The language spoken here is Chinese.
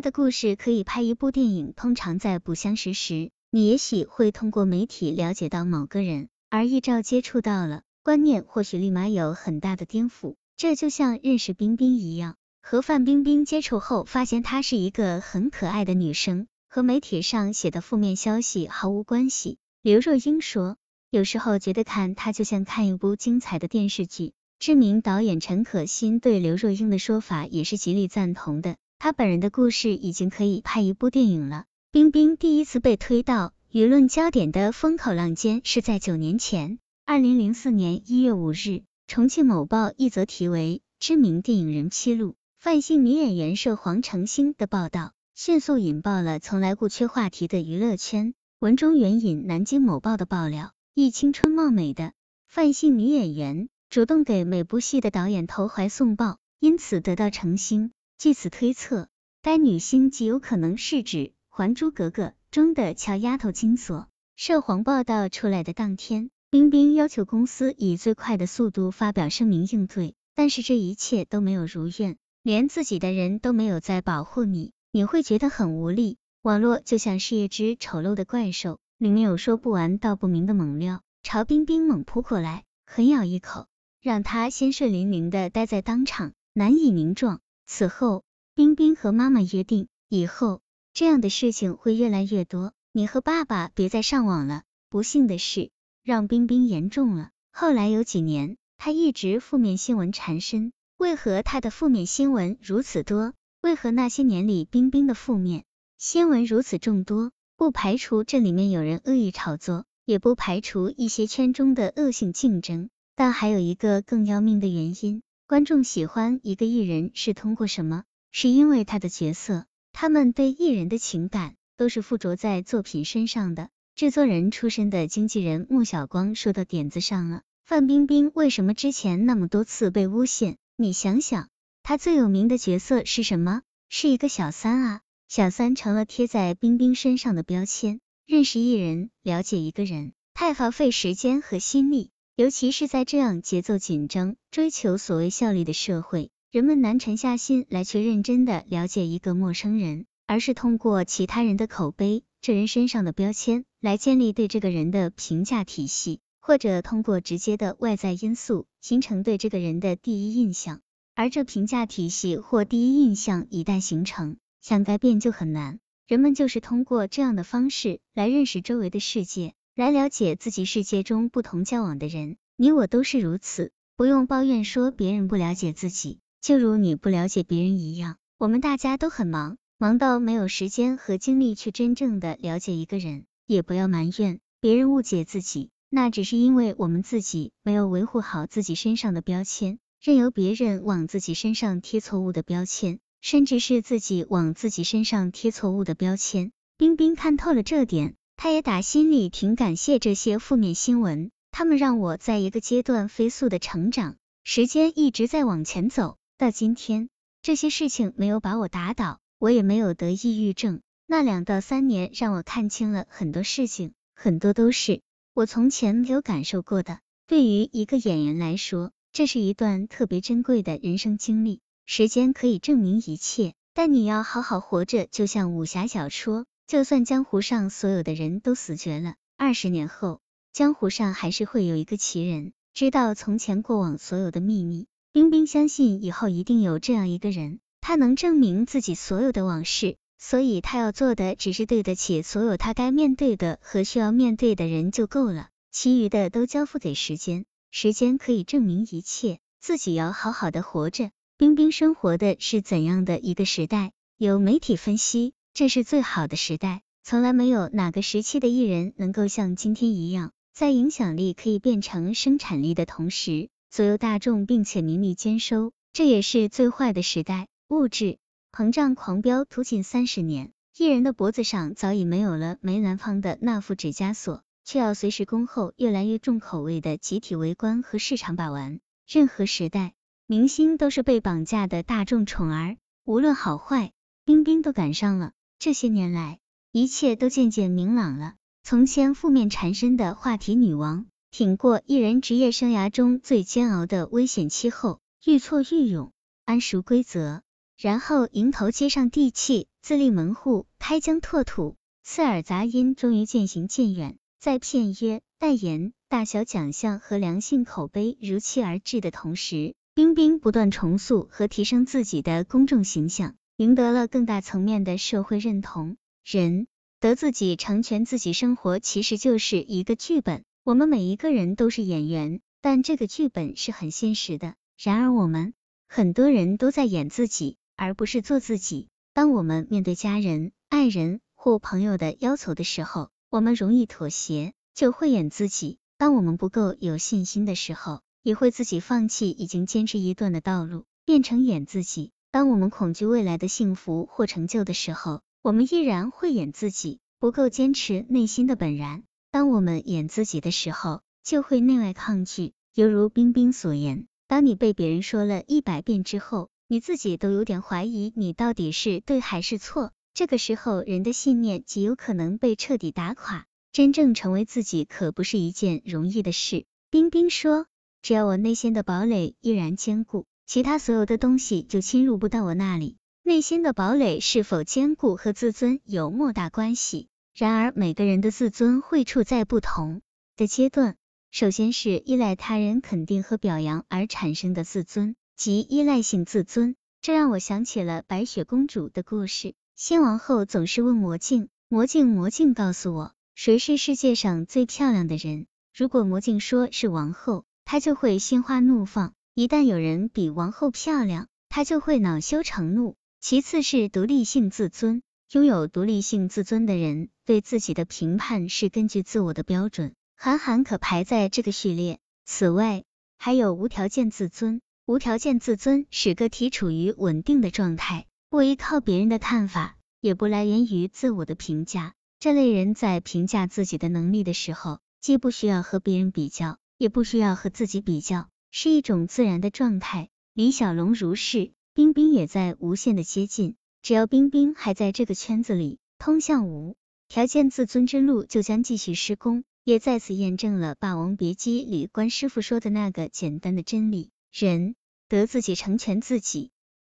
他的故事可以拍一部电影。通常在不相识时，你也许会通过媒体了解到某个人，而一照接触到了，观念或许立马有很大的颠覆。这就像认识冰冰一样，和范冰冰接触后，发现她是一个很可爱的女生，和媒体上写的负面消息毫无关系。刘若英说，有时候觉得看她就像看一部精彩的电视剧。知名导演陈可辛对刘若英的说法也是极力赞同的。他本人的故事已经可以拍一部电影了。冰冰第一次被推到舆论焦点的风口浪尖是在九年前，二零零四年一月五日，重庆某报一则题为《知名电影人披露范姓女演员涉黄成星》的报道，迅速引爆了从来不缺话题的娱乐圈。文中援引南京某报的爆料，一青春貌美的范姓女演员主动给每部戏的导演投怀送抱，因此得到成星。据此推测，该女星极有可能是指《还珠格格》中的乔丫头金锁。涉黄报道出来的当天，冰冰要求公司以最快的速度发表声明应对，但是这一切都没有如愿，连自己的人都没有在保护你，你会觉得很无力。网络就像是一只丑陋的怪兽，里面有说不完道不明的猛料，朝冰冰猛扑过来，狠咬一口，让她鲜血淋淋的待在当场，难以名状。此后，冰冰和妈妈约定，以后这样的事情会越来越多，你和爸爸别再上网了。不幸的是，让冰冰严重了。后来有几年，他一直负面新闻缠身。为何他的负面新闻如此多？为何那些年里冰冰的负面新闻如此众多？不排除这里面有人恶意炒作，也不排除一些圈中的恶性竞争，但还有一个更要命的原因。观众喜欢一个艺人是通过什么？是因为他的角色，他们对艺人的情感都是附着在作品身上的。制作人出身的经纪人穆晓光说到点子上了。范冰冰为什么之前那么多次被诬陷？你想想，她最有名的角色是什么？是一个小三啊！小三成了贴在冰冰身上的标签。认识艺人，了解一个人，太耗费时间和心力。尤其是在这样节奏紧张、追求所谓效率的社会，人们难沉下心来去认真的了解一个陌生人，而是通过其他人的口碑、这人身上的标签来建立对这个人的评价体系，或者通过直接的外在因素形成对这个人的第一印象。而这评价体系或第一印象一旦形成，想改变就很难。人们就是通过这样的方式来认识周围的世界。来了解自己世界中不同交往的人，你我都是如此，不用抱怨说别人不了解自己，就如你不了解别人一样。我们大家都很忙，忙到没有时间和精力去真正的了解一个人，也不要埋怨别人误解自己，那只是因为我们自己没有维护好自己身上的标签，任由别人往自己身上贴错误的标签，甚至是自己往自己身上贴错误的标签。冰冰看透了这点。他也打心里挺感谢这些负面新闻，他们让我在一个阶段飞速的成长，时间一直在往前走，到今天，这些事情没有把我打倒，我也没有得抑郁症。那两到三年让我看清了很多事情，很多都是我从前没有感受过的。对于一个演员来说，这是一段特别珍贵的人生经历。时间可以证明一切，但你要好好活着，就像武侠小说。就算江湖上所有的人都死绝了，二十年后，江湖上还是会有一个奇人，知道从前过往所有的秘密。冰冰相信以后一定有这样一个人，他能证明自己所有的往事，所以他要做的只是对得起所有他该面对的和需要面对的人就够了，其余的都交付给时间，时间可以证明一切，自己要好好的活着。冰冰生活的是怎样的一个时代？有媒体分析。这是最好的时代，从来没有哪个时期的艺人能够像今天一样，在影响力可以变成生产力的同时，左右大众，并且名利兼收。这也是最坏的时代，物质膨胀狂飙突进三十年，艺人的脖子上早已没有了梅兰芳的那副指甲锁，却要随时恭候越来越重口味的集体围观和市场把玩。任何时代，明星都是被绑架的大众宠儿，无论好坏，冰冰都赶上了。这些年来，一切都渐渐明朗了。从前负面缠身的话题女王，挺过艺人职业生涯中最煎熬的危险期后，愈挫愈勇，谙熟规则，然后迎头接上地气，自立门户，开疆拓土，刺耳杂音终于渐行渐远。在片约、代言、大小奖项和良性口碑如期而至的同时，冰冰不断重塑和提升自己的公众形象，赢得了更大层面的社会认同。人得自己成全自己生活，其实就是一个剧本。我们每一个人都是演员，但这个剧本是很现实的。然而，我们很多人都在演自己，而不是做自己。当我们面对家人、爱人或朋友的要求的时候，我们容易妥协，就会演自己；当我们不够有信心的时候，也会自己放弃已经坚持一段的道路，变成演自己。当我们恐惧未来的幸福或成就的时候，我们依然会演自己，不够坚持内心的本然。当我们演自己的时候，就会内外抗拒。犹如冰冰所言，当你被别人说了一百遍之后，你自己都有点怀疑你到底是对还是错。这个时候，人的信念极有可能被彻底打垮。真正成为自己，可不是一件容易的事。冰冰说。只要我内心的堡垒依然坚固，其他所有的东西就侵入不到我那里。内心的堡垒是否坚固和自尊有莫大关系。然而每个人的自尊会处在不同的阶段。首先是依赖他人肯定和表扬而产生的自尊，即依赖性自尊。这让我想起了白雪公主的故事。先王后总是问魔镜：“魔镜，魔镜，告诉我，谁是世界上最漂亮的人？”如果魔镜说是王后，她就会心花怒放；一旦有人比王后漂亮，他就会恼羞成怒。其次是独立性自尊，拥有独立性自尊的人，对自己的评判是根据自我的标准，韩寒可排在这个序列。此外，还有无条件自尊。无条件自尊使个体处于稳定的状态，不依靠别人的看法，也不来源于自我的评价。这类人在评价自己的能力的时候，既不需要和别人比较。也不需要和自己比较，是一种自然的状态。李小龙如是，冰冰也在无限的接近。只要冰冰还在这个圈子里，通向无条件自尊之路就将继续施工，也再次验证了《霸王别姬》里关师傅说的那个简单的真理：人得自己成全自己，